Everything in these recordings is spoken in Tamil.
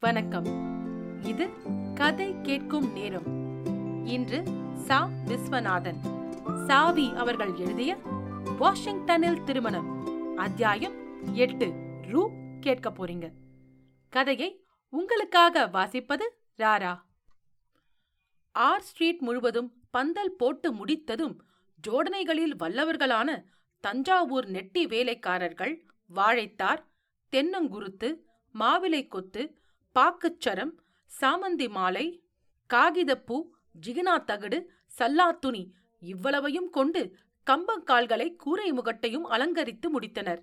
வணக்கம். இது கதை கேட்கும் நேரம். இன்று சா. விஸ்வநாதன். சாவி அவர்கள் எழுதிய வாஷிங்டனில் திருமணம். அத்தியாயம் எட்டு. ரூ. கேட்க போறீங்க. கதையை உங்களுக்காக வாசிப்பது ராரா. ஆர் ஸ்ட்ரீட் முழுவதும் பந்தல் போட்டு முடித்ததும் ஜோடனைகளில் வல்லவர்களான தஞ்சாவூர் நெட்டி வேலைக்காரர்கள் வாழைத்தார் தென்னங்குருத்து மாவிலை கொத்து பாக்குச்சரம் சாமந்தி மாலை காகிதப்பூ ஜிகினா தகடு சல்லா துணி இவ்வளவையும் கொண்டு கம்பங்கால்களை கூரை முகட்டையும் அலங்கரித்து முடித்தனர்.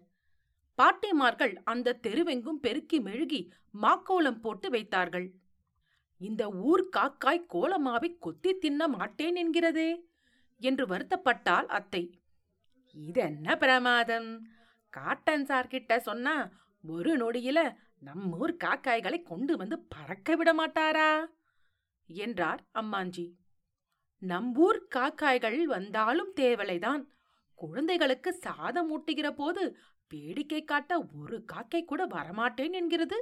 பாட்டிமார்கள் அந்த தெருவெங்கும் பெருக்கி மெழுகி மாக்கோலம் போட்டு வைத்தார்கள். இந்த ஊர் காக்காய் கோலமாவை கொத்தி தின்ன மாட்டேன் என்கிறதே என்று வருத்தப்பட்டாள் அத்தை. இதென்ன பிரமாதம்? காட்டன் சார்கிட்ட சொன்னா ஒரு நொடியில நம்மூர் காக்காய்களை கொண்டு வந்து பறக்க விட மாட்டாரா? என்றார் அம்மாஞ்சி. நம்பூர் காக்காய்கள் வந்தாலும் தேவலைதான். குழந்தைகளுக்கு சாதம் ஊட்டுகிற போது வேடிக்கை காட்ட ஒரு காக்கை கூட வரமாட்டேன் என்கிறது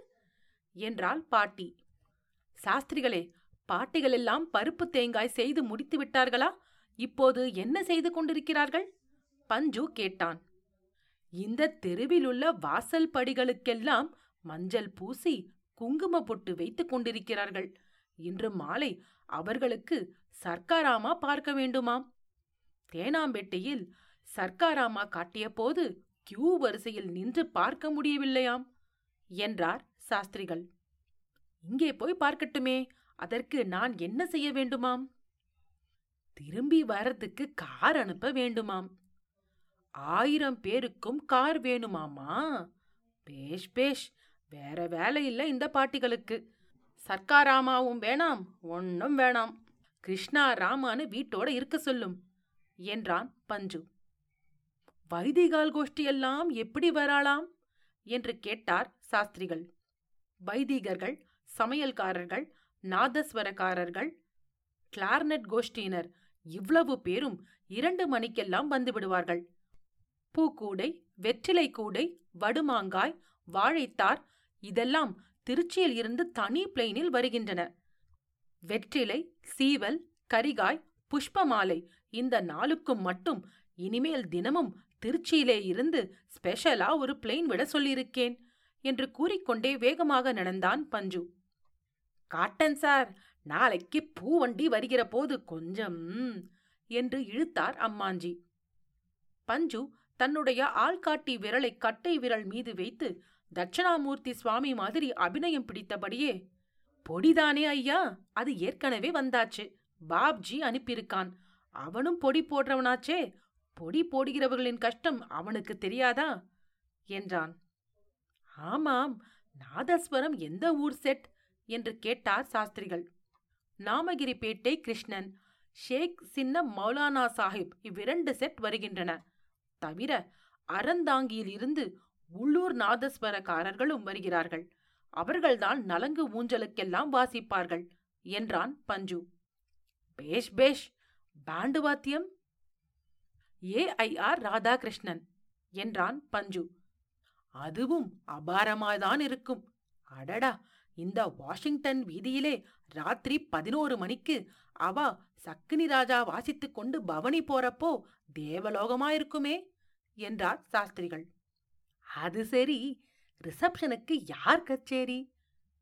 என்றாள் பாட்டி. சாஸ்திரிகளே பாட்டிகளெல்லாம் பருப்பு தேங்காய் செய்து முடித்து விட்டார்களா? இப்போது என்ன செய்து கொண்டிருக்கிறார்கள்? பஞ்சு கேட்டான். இந்த தெருவிலுள்ள வாசல் படிகளுக்கெல்லாம் மஞ்சள் பூசி குங்கும பொட்டு வைத்துக் கொண்டிருக்கிறார்கள். இன்று மாலை அவர்களுக்கு சர்க்காராமா பார்க்க வேண்டுமாம். தேனாம்பேட்டையில் சர்க்காராமா காட்டிய போது கியூ வரிசையில் நின்று பார்க்க முடியவில்லையாம் என்றார் சாஸ்திரிகள். இங்கே போய் பார்க்கட்டுமே அதற்கு நான் என்ன செய்ய வேண்டுமாம்? திரும்பி வரதுக்கு கார் அனுப்ப வேண்டுமாம். ஆயிரம் பேருக்கும் கார் வேணுமாமா? பேஷ் பேஷ் வேற வேலை இல்லை இந்த பாட்டிகளுக்கு. சர்க்காராமாவும் வேணாம் ஒன்னும் வேணாம். கிருஷ்ணா ராமான்னு வீட்டோட இருக்க சொல்லும் என்றான் பஞ்சு. வைதிகால் கோஷ்டியெல்லாம் எப்படி வராளாம்? என்று கேட்டார் சாஸ்திரிகள். வைதிகர்கள் சமையல்காரர்கள் நாதஸ்வரக்காரர்கள் கிளார்னட் கோஷ்டியினர் இவ்வளவு பேரும் இரண்டு மணிக்கெல்லாம் வந்துவிடுவார்கள் பூக்கூடை வெற்றிலை கூடை வடுமாங்காய் வாழைத்தார் இதெல்லாம் திருச்சியில் இருந்து தனி பிளெயினில் வருகின்றன. வெற்றிலை சீவல் கரிகாய் புஷ்பமாலை இந்த நாளுக்கும் மட்டும் இனிமேல் தினமும் திருச்சியிலே இருந்து ஸ்பெஷலா ஒரு பிளெயின் விட சொல்லியிருக்கேன் என்று கூறிக்கொண்டே வேகமாக நடந்தான் பஞ்சு. காட்டன் சார் நாளைக்கு பூவண்டி வருகிற போது கொஞ்சம் என்று இழுத்தார் அம்மாஞ்சி. பஞ்சு தன்னுடைய ஆள்காட்டி விரலை கட்டை விரல் மீது வைத்து தட்சணாமூர்த்தி சுவாமி மாதிரி அபிநயம் பிடித்தபடியே பொடிதானே ஐயா அது ஏற்கனவே வந்தாச்சு. பாப்ஜி அனுப்பியிருக்கான். அவனும் பொடி போடுறவனாச்சே பொடி போடுகிறவர்களின் கஷ்டம் அவனுக்கு தெரியாதா? என்றான். ஆமாம் நாதஸ்வரம் எந்த ஊர் செட்? என்று கேட்டார் சாஸ்திரிகள். நாமகிரிப்பேட்டை கிருஷ்ணன். ஷேக் சின்ன மௌலானா சாஹிப் இவ்விரண்டு செட் வருகின்றன. தவிர அறந்தாங்கியிலிருந்து உள்ளூர் நாதஸ்வரக்காரர்களும் வருகிறார்கள். அவர்கள்தான் நலங்கு ஊஞ்சலுக்கெல்லாம் வாசிப்பார்கள் என்றான் பஞ்சு. பேஷ் பேஷ் பேண்டு வாத்தியம் ஏஐஆர் ராதாகிருஷ்ணன் என்றான் பஞ்சு. அதுவும் அபாரமாய்தான் இருக்கும். அடடா இந்த வாஷிங்டன் வீதியிலே ராத்திரி பதினோரு மணிக்கு அவா சக்கினி ராஜா வாசித்துக் கொண்டு பவனி போறப்போ தேவலோகமாயிருக்குமே என்றார் சாஸ்திரிகள். அது சரி ரிசப்ஷனுக்கு யார் கச்சேரி?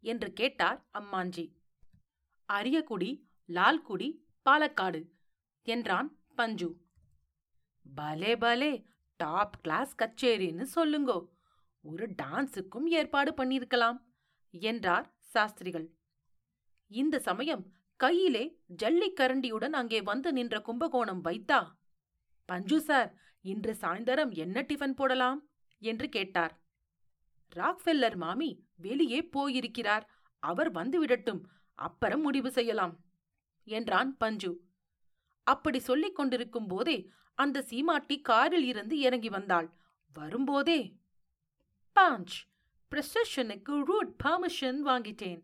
என்று கேட்டார் அம்மாஞ்சி. அரியக்குடி லால்குடி பாலக்காடு என்றான் பஞ்சு. பலே பலே டாப் கிளாஸ் கச்சேரின்னு சொல்லுங்கோ. ஒரு டான்ஸுக்கும் ஏற்பாடு பண்ணியிருக்கலாம் என்றார் சாஸ்திரிகள். இந்த சமயம் கையிலே ஜல்லிக்கரண்டியுடன் அங்கே வந்து நின்ற கும்பகோணம் வைத்தா? பஞ்சு சார் இன்று சாயந்தரம் என்ன டிஃபன் போடலாம்? என்று கேட்டார். ராக்ஃபெல்லர் மாமி வெளியே போயிருக்கிறார். அவர் வந்து விடட்டும் அப்புறம் முடிவு செய்யலாம் என்றான் பஞ்சு. அப்படி சொல்லிக் கொண்டிருக்கும் போதே அந்த சீமாட்டி காரில் இருந்து இறங்கி வந்தாள். வரும்போதே. பாஞ்ச் ப்ரெசஷனுக்கு ரூட் பர்மிஷன் வாங்கிட்டேன்.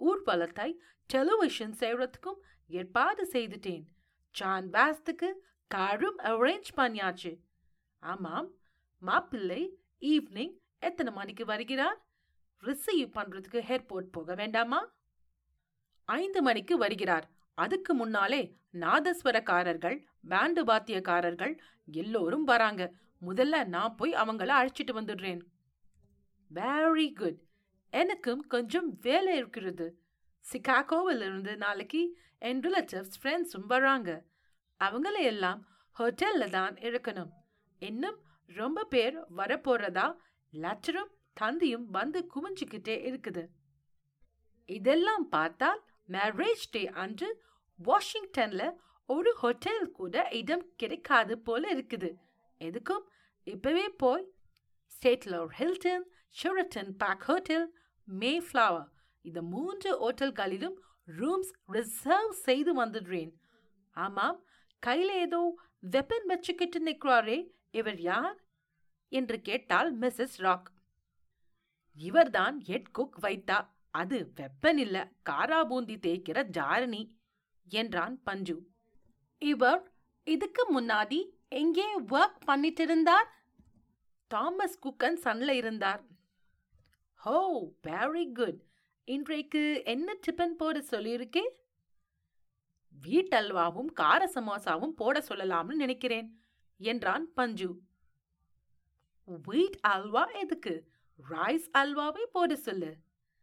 ஊர்வலத்தை டெலிவிஷன் செய்யறதுக்கும் ஏற்பாடு செய்துட்டேன். சான் பாஸ்துக்கு காரும் அரேஞ்ச் பண்ணியாச்சு. ஆமாம் மாப்பிள்ளை ஈவினிங் எத்தனை மணிக்கு வருகிறார்? ரிசீவ் பண்றதுக்கு ஏர்போர்ட் போக வேண்டாமா? ஐந்து மணிக்கு வருகிறார். அதுக்கு முன்னாலே நாதஸ்வரக்காரர்கள் பேண்டு வாத்தியக்காரர்கள் எல்லோரும் வராங்க. முதல்ல நான் போய் அவங்கள அழைச்சிட்டு வந்துடுறேன். வெரி குட் எனக்கும் கொஞ்சம் வேலை இருக்கிறது. சிகாகோவில் இருந்து நாளைக்கு என் ரிலேட்டிவ்ஸ் ஃப்ரெண்ட்ஸும் வராங்க. அவங்கள எல்லாம் ஹோட்டல்ல தான் இருக்கணும் இன்னும் ரொம்ப பேர் வரப்போறதா லெட்டரும் தந்தியும் வந்து குமிஞ்சுக்கிட்டே இருக்குது. இதெல்லாம் பார்த்தால் மேரேஜ் டே அன்று வாஷிங்டன்ல ஒரு ஹோட்டல் கூட இடம் கிடைக்காது போல இருக்குது. எதுக்கும்? இப்பவே போய் Statler Hilton Sheraton Park hotel Mayflower இந்த மூன்று ஹோட்டல்களிலும் ரூம்ஸ் ரிசர்வ் செய்து வந்துடுறேன். ஆமாம் கையில் ஏதோ வெப்பன் வச்சுக்கிட்டு நிற்கிறாரே இவர் யார்? என்று கேட்டாள் மிஸ்ஸஸ் ராக். இவர்தான் ஹெட் குக் வைத்தா அது வெப்பனில்ல காரா காராபூந்தி தேய்க்கிற ஜாரணி என்றான் பஞ்சு. இவர் இதுக்கு முன்னாடி எங்கே ஒர்க் பண்ணிட்டு இருந்தார் தாமஸ் குக்கன் சன்ல இருந்தார். ஹோ வெரி குட் இன்றைக்கு என்ன டிபன் போட சொல்லியிருக்கேன் வீட்டல்வாவும் கார சமோசாவும் போட சொல்லலாம்னு நினைக்கிறேன். என்றான் பஞ்சு. வீட் அல்வா எதுக்கு? ரைஸ் அல்வாவை போட சொல்லு.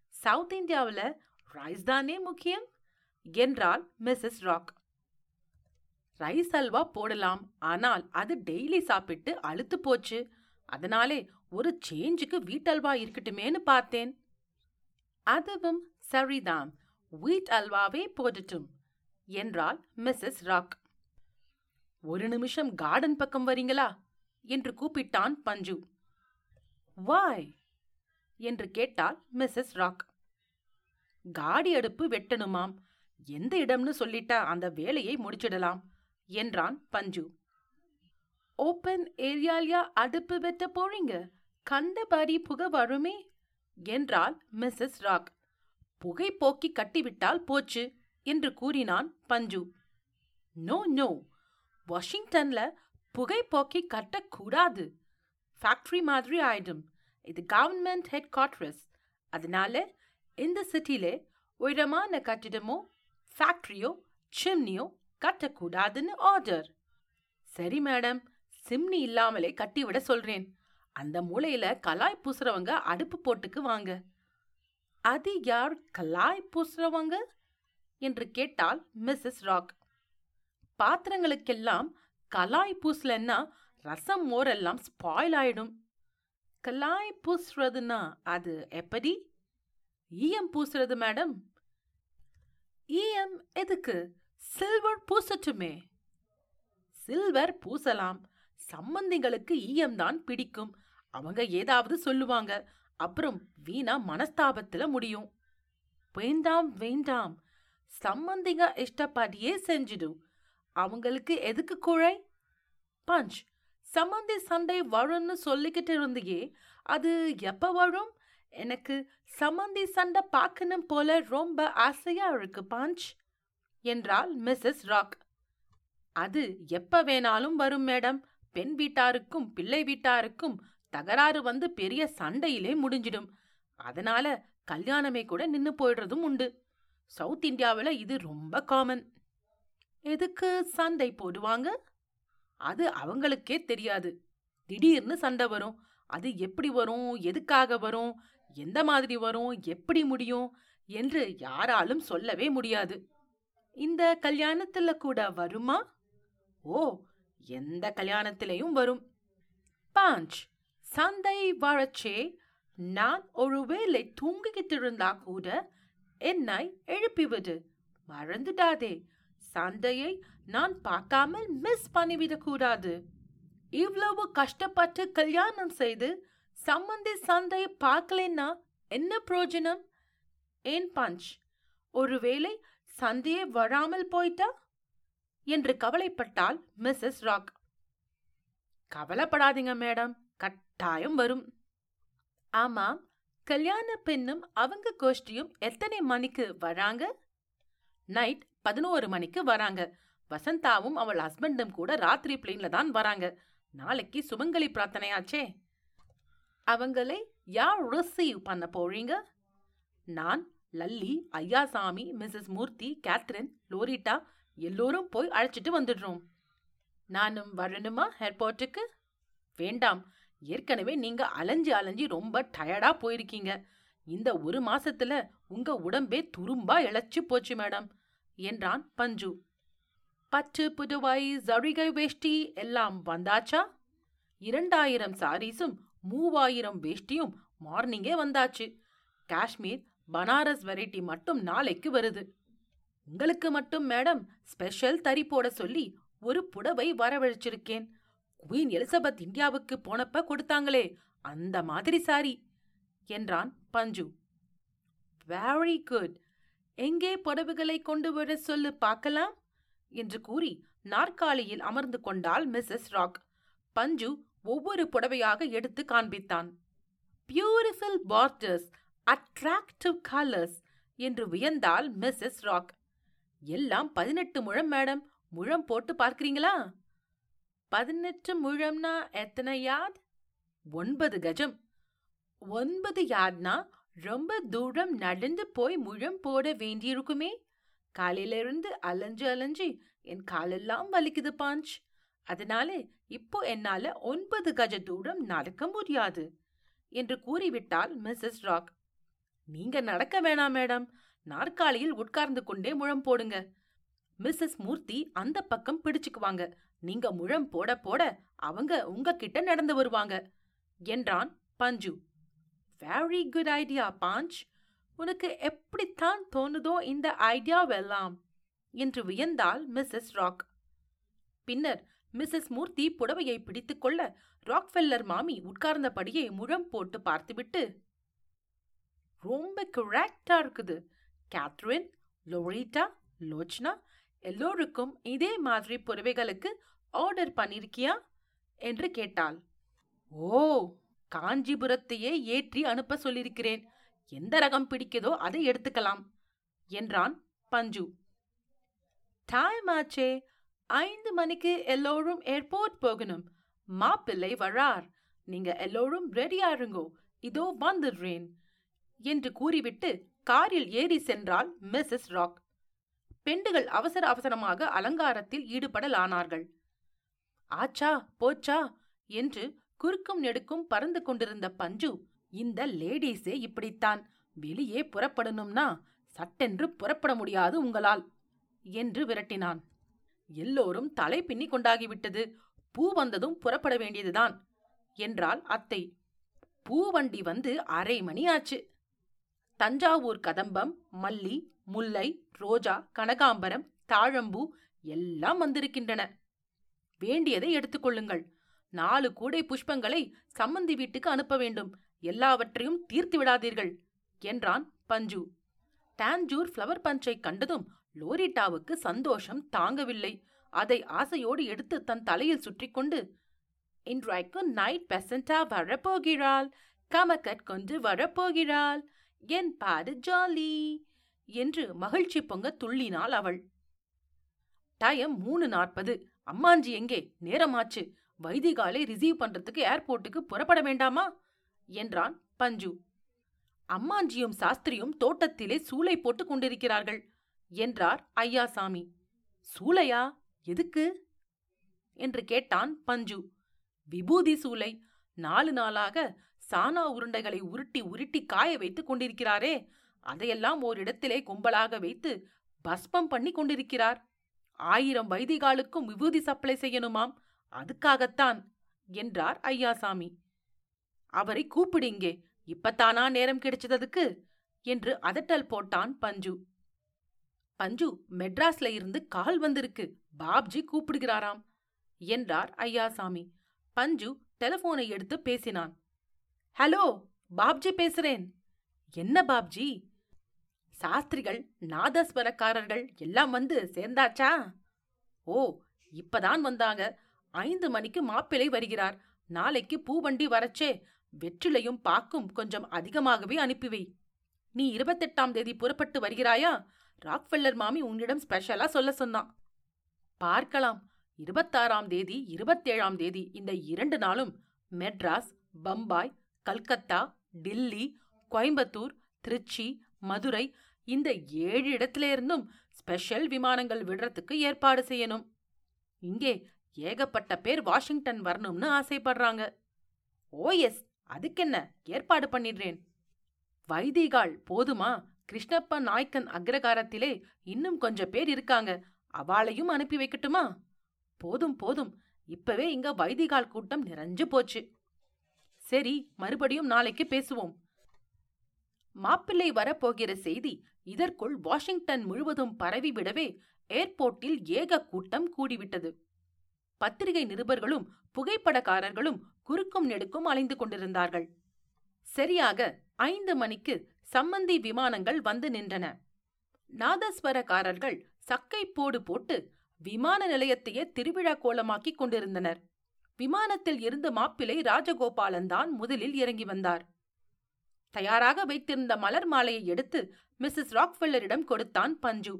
சவுத் இந்தியாவில் ரைஸ் தானே முக்கியம்? என்றாள் மிஸ்ஸஸ் ராக் ரைஸ் அல்வா போடலாம். ஆனால் அது டெய்லி சாப்பிட்டு அழுத்து போச்சு. அதனாலே ஒரு சேஞ்சுக்கு வீட்டல்வா இருக்கட்டுமேன்னு பார்த்தேன். அதுவும் சரிதான். வீட் அல்வாவே போடட்டும் என்றாள் மிஸ்ஸஸ் ராக் ஒரு நிமிஷம் கார்டன் பக்கம் வரீங்களா? என்று கூப்பிட்டான் பஞ்சு. வாய் என்று கேட்டாள் மிஸ்ஸஸ் ராக் காடி அடுப்பு வெட்டணுமாம். எந்த இடம்னு சொல்லிட்டா அந்த வேலையை முடிச்சிடலாம் என்றான் பஞ்சு. ஓப்பன் ஏரியாலியா அடுப்பு வெட்ட போறீங்க? கண்டபடி புகை வருமே? என்றாள் மிஸ்ஸஸ் ராக் புகை போக்கி கட்டிவிட்டால் போச்சு என்று கூறினான் பஞ்சு. நோ நோ வாஷிங்டன்ல புகை போக்கி கட்டக்கூடாது. ஃபேக்ட்ரி மாதிரி ஆயிடும். இது கவர்மெண்ட் ஹெட் குவார்டர்ஸ் அதனால இந்த சிட்டியில உயரமான கட்டிடமோ ஃபேக்ட்ரியோ சிம்னியோ கட்டக்கூடாதுன்னு ஆர்டர் சரி மேடம் சிம்னி இல்லாமலே கட்டிவிட சொல்றேன். அந்த மூலையில கலாய் பூசுறவங்க அடுப்பு போட்டுக்கு வாங்க. அது யார் கலாய் பூசுறவங்க? என்று கேட்டால் மிஸ்ஸஸ் ராக் பாத்திரங்களுக்கெல்லாம் கலாய் பூசலன்னா ரசம் மோரெல்லாம் ஸ்பாயில் ஆயிடும். கலாய் பூசுறதுன்னா அது எப்படி? ஈயம் பூசுறது மேடம். ஈயம் எதுக்கு? சில்வர் பூசட்டுமே. சில்வர் பூசலாம். சம்பந்திங்களுக்கு ஈயம் தான் பிடிக்கும். அவங்க ஏதாவது சொல்லுவாங்க. அப்புறம் வீணா மனஸ்தாபத்துல முடியும். வேண்டாம் வேண்டாம். சம்பந்திங்க இஷ்டப்படியே செஞ்சிடும் அவங்களுக்கு எதுக்கு குழை? பஞ்ச். சம்மந்தி சண்டை வரும்னு சொல்லிக்கிட்டு இருந்தியே அது எப்ப வரும்? எனக்கு சம்மந்தி சண்டை பார்க்கணும் போல ரொம்ப ஆசையா இருக்கு பாஞ்ச். என்றாள் மிஸ்ஸஸ் ராக். அது எப்ப வேணாலும் வரும் மேடம். பெண் வீட்டாருக்கும் பிள்ளை வீட்டாருக்கும் தகராறு வந்து பெரிய சண்டையிலே முடிஞ்சிடும். அதனால கல்யாணமே கூட நின்னு போயிடுறதும் உண்டு. சவுத் இந்தியாவில் இது ரொம்ப காமன் எதுக்கு சண்டை போடுவாங்க? அது அவங்களுக்கே தெரியாது. திடீர்னு சண்டை வரும். அது எப்படி வரும்? எதுக்காக வரும்? எந்த மாதிரி வரும்? எப்படி முடியும்? என்று யாராலும் சொல்லவே முடியாது. இந்த கல்யாணத்துல கூட வருமா? ஓ எந்த கல்யாணத்திலையும் வரும். பாஞ்ச் சந்தை வரச்சே நான் ஒருவேளை தூங்கிக்கிட்டு இருந்தா கூட என்னை எழுப்பிவிடு. மறந்துடாதே சந்தையை நான் பார்க்காமல் மிஸ் பண்ணிவிடக் கூடாது இவ்வளவு கஷ்டப்பட்டு கல்யாணம் செய்து சம்பந்தி சந்தையை பார்க்கலன்னா என்ன பிரயோஜனம்? ஏன் பஞ்ச்? ஒருவேளை சந்தையே வராமல் போயிட்டா? என்று கவலைப்பட்டால் மிஸ்ஸஸ் ராக். கவலைப்படாதீங்க மேடம் கட்டாயம் வரும். ஆமாம் கல்யாண பெண்ணும் அவங்க கோஷ்டியும் எத்தனை மணிக்கு வராங்க? நைட் பதினோரு மணிக்கு வராங்க. வசந்தாவும் அவள் ஹஸ்பண்டும் கூட ராத்திரி பிளேன்ல தான் வராங்க. நாளைக்கு சுமங்கலி பிரார்த்தனையாச்சே. அவங்களை யார் ரிசீவ் பண்ண போறீங்க? நான் Lalli Ayyasamy Mrs Murthy Catherine Loretta எல்லோரும் போய் அழைச்சிட்டு வந்துடுறோம். நானும் வரணுமா ஏர்போர்ட்டுக்கு வேண்டாம். ஏற்கனவே நீங்க அலைஞ்சு அலைஞ்சு ரொம்ப டயர்டா போயிருக்கீங்க. இந்த ஒரு மாசத்துல உங்க உடம்பே துரும்பா இழைச்சு போச்சு மேடம் என்றான் பஞ்சு. பட்டு புதுவை ஜரிகை வேஷ்டி எல்லாம் வந்தாச்சா? இரண்டாயிரம் சாரீஸும் மூவாயிரம் வேஷ்டியும் மார்னிங்கே வந்தாச்சு. காஷ்மீர் பனாரஸ் வெரைட்டி மட்டும் நாளைக்கு வருது. உங்களுக்கு மட்டும் மேடம் ஸ்பெஷல் தறி போட சொல்லி ஒரு புடவை வரவழைச்சிருக்கேன். குவீன் எலிசபெத் இந்தியாவுக்கு போனப்ப கொடுத்தாங்களே அந்த மாதிரி சாரி என்றான் பஞ்சு. வெரி குட் எங்கே புடவைகளை கொண்டு வர சொல்லு பார்க்கலாம்? என்று கூறி நாற்காலியில் அமர்ந்து கொண்டாள் மிஸ்ஸஸ் ராக். பஞ்சு ஒவ்வொரு புடவையாக எடுத்து காண்பித்தான். பியூரிஃபுல் பார்டர்ஸ் அட்ராக்டிவ் கலர்ஸ் என்று வியந்தாள் மிஸ்ஸஸ் ராக். எல்லாம் பதினெட்டு முழம் மேடம். முழம் போட்டு பார்க்கிறீங்களா? பதினெட்டு முழம்னா எத்தனை யார்ட்? ஒன்பது கஜம். ஒன்பது யார்ட்னா ரொம்ப தூரம் நடந்து போய் முழம் போட வேண்டியிருக்குமே. காலையிலிருந்து அலைஞ்சு அலைஞ்சு என் காலெல்லாம் வலிக்குது பாஞ்ச். அதனால இப்போ என்னால ஒன்பது கஜ தூரம் நடக்க முடியாது என்று கூறிவிட்டாள் மிஸ்ஸஸ் ராக். நீங்க நடக்க வேணாம் மேடம். நாற்காலியில் உட்கார்ந்து கொண்டே முழம் போடுங்க. மிஸ்ஸஸ் மூர்த்தி அந்த பக்கம் பிடிச்சுக்குவாங்க. நீங்க முழம் போட போட அவங்க உங்ககிட்ட நடந்து வருவாங்க என்றான் Panju. Very good idea Panch. உனக்கு எப்படித்தான் தோணுதோ இந்த ஐடியாவெல்லாம் என்று வியந்தாள் மிஸ்ஸஸ் ராக். பின்னர் மிஸ்ஸஸ் மூர்த்தி புடவையை பிடித்துக்கொள்ள ராக்ஃபெல்லர் மாமி உட்கார்ந்தபடியே முழம் போட்டு பார்த்துவிட்டு ரொம்ப கரெக்டா இருக்குது. கேத்ரின் லோரிட்டா லோச்னா எல்லோருக்கும் இதே மாதிரி புடவைகளுக்கு ஆர்டர் பண்ணிருக்கியா? என்று கேட்டாள். ஓ காஞ்சிபுரத்தையே ஏற்றி அனுப்ப சொல்லியிருக்கிறேன் எந்த ரகம் பிடிக்குதோ அதை எடுத்துக்கலாம் என்றான் பஞ்சு. டைம் ஆச்சே ஐந்து மணிக்கு எல்லோரும் ஏர்போர்ட் போகணும். மாப்பிள்ளை வரார். நீங்க எல்லோரும் ரெடியா இருங்கோ. இதோ வந்துடுறேன் என்று கூறிவிட்டு காரில் ஏறி சென்றாள் மிஸ்ஸஸ் ராக். பெண்டுகள் அவசர அவசரமாக அலங்காரத்தில் ஈடுபடலானார்கள். ஆச்சா போச்சா என்று குறுக்கும் நெடுக்கும் பறந்து கொண்டிருந்த பஞ்சு இந்த லேடீஸே இப்படித்தான். வெளியே புறப்படணும்னா சட்டென்று புறப்பட முடியாது உங்களால் என்று விரட்டினான். எல்லோரும் தலை பின்னி கொண்டாகிவிட்டது. பூ வந்ததும் புறப்பட வேண்டியதுதான் என்றாள் அத்தை. பூவண்டி வந்து அரை மணி ஆச்சு. தஞ்சாவூர் கதம்பம் மல்லி முல்லை ரோஜா கனகாம்பரம் தாழம்பூ எல்லாம் வந்திருக்கின்றன. வேண்டியதை எடுத்துக்கொள்ளுங்கள் நாலு கூடை புஷ்பங்களை சம்மந்தி வீட்டுக்கு அனுப்ப வேண்டும். எல்லாவற்றையும் தீர்த்து விடாதீர்கள் என்றான் பஞ்சு. டான்ஜூர் ஃப்ளவர் பஞ்சை கண்டதும் லோரிட்டாவுக்கு சந்தோஷம் தாங்கவில்லை. அதை ஆசையோடு எடுத்து தன் தலையில் சுற்றி கொண்டு இன்றைக்கு நைட் பெசண்டா வரப்போகிறாள் கமக்கட் கொண்டு வரப்போகிறாள் என் பாடு ஜாலி என்று மகிழ்ச்சி பொங்க துள்ளினாள் அவள். டயம் மூணு நாற்பது. அம்மாஞ்சி எங்கே? நேரமாச்சு. வைதிகாலை ரிசீவ் பண்றதுக்கு ஏர்போர்ட்டுக்கு புறப்பட வேண்டாமா? என்றான் பஞ்சு. அம்மாஞ்சியும் சாஸ்திரியும் தோட்டத்திலே சூளை போட்டுக் கொண்டிருக்கிறார்கள் என்றார் ஐயாசாமி. சூளையா? எதுக்கு? என்று கேட்டான் பஞ்சு. விபூதி சூளை நாலு நாளாக சானா உருண்டைகளை உருட்டி உருட்டி காய வைத்துக் கொண்டிருக்கிறாரே அதையெல்லாம் ஓரிடத்திலே கும்பலாக வைத்து பஸ்பம் பண்ணி கொண்டிருக்கிறார். ஆயிரம் வைதிகாலுக்கும் விபூதி சப்ளை செய்யணுமாம்? அதுக்காகத்தான் என்றார் ஐயாசாமி. அவரை கூப்பிடுங்கே இப்பத்தானா நேரம் கிடைச்சதுக்கு என்று அதட்டல் போட்டான் பஞ்சு. பஞ்சு மெட்ராஸ்ல இருந்து கால் வந்திருக்கு பாப்ஜி கூப்பிடுகிறாராம் என்றார் ஐயாசாமி. பஞ்சு டெலபோனை எடுத்து பேசினான். ஹலோ பாப்ஜி பேசுறேன். என்ன பாப்ஜி? சாஸ்திரிகள் நாதஸ்வரக்காரர்கள் எல்லாம் வந்து சேர்ந்தாச்சா? ஓ இப்பதான் வந்தாங்க. ஐந்து மணிக்கு மாப்பிள்ளை வருகிறார். நாளைக்கு பூவண்டி வரச்சே. வெற்றிலையும் பாக்கும் கொஞ்சம் அதிகமாகவே அனுப்பிவை. நீ இருபத்தெட்டாம் தேதி புறப்பட்டு வருகிறாயா? ராக்ஃபெல்லர் மாமி உன்னிடம் ஸ்பெஷலா சொல்ல சொன்னான். பார்க்கலாம். இருபத்தாறாம் தேதி இருபத்தேழாம் தேதி இந்த இரண்டு நாளும் மெட்ராஸ் பம்பாய் கல்கத்தா டில்லி கோயம்புத்தூர் திருச்சி மதுரை இந்த ஏழு இடத்துல இருந்தும் ஸ்பெஷல் விமானங்கள் விடுறதுக்கு ஏற்பாடு செய்யணும். இங்கே ஏகப்பட்ட பேர் வாஷிங்டன் வரணும்னு ஆசைப்படுறாங்க. ஓ எஸ் அதுக்கென்ன? ஏற்பாடு பண்ணிடுறேன். வைதிகாள் போதுமா? கிருஷ்ணப்ப நாய்க்கன் அக்ரகாரத்திலே இன்னும் கொஞ்சம் பேர் இருக்காங்க. அவளையும் அனுப்பி வைக்கட்டுமா? போதும் போதும். இப்பவே இங்க வைதிகால் கூட்டம் நிறைஞ்சு போச்சு. சரி மறுபடியும் நாளைக்கு பேசுவோம். மாப்பிள்ளை வரப்போகிற செய்தி இதற்குள் வாஷிங்டன் முழுவதும் பரவிவிடவே ஏர்போர்ட்டில் ஏக கூட்டம் கூடிவிட்டது. பத்திரிகை நிருபர்களும் புகைப்படக்காரர்களும் குறுக்கும் நெடுக்கும் அலைந்து கொண்டிருந்தார்கள். சரியாக ஐந்து மணிக்கு சம்மந்தி விமானங்கள் வந்து நின்றன. நாதஸ்வரக்காரர்கள் சக்கை போடு போட்டு விமான நிலையத்தையே திருவிழா கோலமாக்கிக் கொண்டிருந்தனர். விமானத்தில் இருந்து மாப்பிள்ளை ராஜகோபாலன் தான் முதலில் இறங்கி வந்தார். தயாராக வைத்திருந்த மலர் மாலையை எடுத்து மிஸ்ஸஸ் ராக்வெல்லரிடம் கொடுத்தான் பஞ்சு.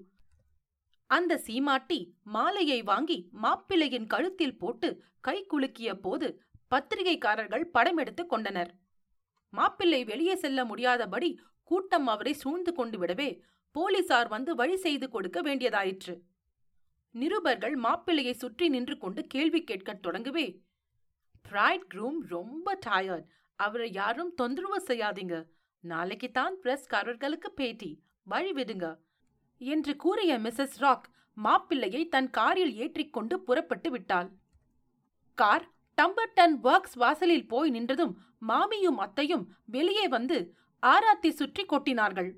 அந்த சீமாட்டி மாலையை வாங்கி மாப்பிள்ளையின் கழுத்தில் போட்டு கை குலுக்கிய போது பத்திரிகைக்காரர்கள் படம் எடுத்துக் கொண்டனர். மாப்பிள்ளை வெளியே செல்ல முடியாதபடி கூட்டம் அவரை சூழ்ந்து கொண்டு விடவே போலீசார் வந்து வழி செய்து கொடுக்க வேண்டியதாயிற்று. நிருபர்கள் மாப்பிள்ளையை சுற்றி நின்று கொண்டு கேள்வி கேட்கத் தொடங்கவே பிரைட் க்ரூம் ரொம்ப டயர்ட் அவரை யாரும் தொந்தரவு செய்யாதீங்க. நாளைக்கு தான் பிரஸ்காரர்களுக்கு பேட்டி. வழி விடுங்க. என்று கூறிய மிஸ்ஸஸ் ராக் மாப்பிள்ளையை தன் காரில் ஏற்றிக்கொண்டு புறப்பட்டு விட்டாள். கார் டம்பர்டன் ஒர்க்ஸ் வாசலில் போய் நின்றதும் மாமியும் அத்தையும் வெளியே வந்து ஆராத்தி சுற்றி கொட்டினார்கள்.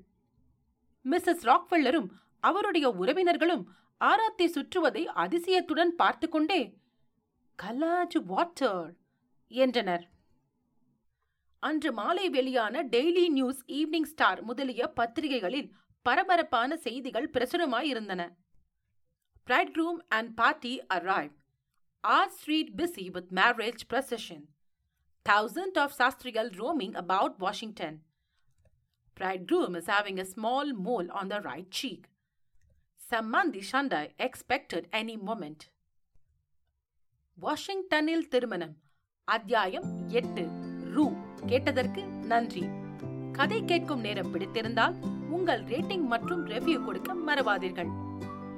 மிஸ்ஸஸ் ராக்வெல்லரும் அவருடைய உறவினர்களும் ஆராத்தி சுற்றுவதை அதிசயத்துடன் பார்த்து கொண்டே கலாஜ் வாட்டர் என்றனர். அன்று மாலை வெளியான டெய்லி நியூஸ் ஈவினிங் ஸ்டார் முதலிய பத்திரிகைகளில் பரபரப்பான செய்திகள் பிரசுரமாய் இருந்தன bride room and party arrive are street busy with marriage procession thousand of சாஸ்திரிகள் roaming about Washington Bridegroom is having a small mole on the right cheek. Samandi Shandai expected any moment வாஷிங்டனில் திருமணம் அத்தியாயம் எட்டு ரூ கேட்டதற்கு நன்றி கதை கேட்கும் நேரம் பிடித்திருந்தால் உங்கள் ரேட்டிங் மற்றும் ரெவ்யூ கொடுக்க மறவாதீர்கள்.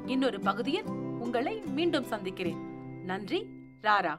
இன்னொரு பகுதியில் உங்களை மீண்டும் சந்திக்கிறேன். நன்றி ராரா.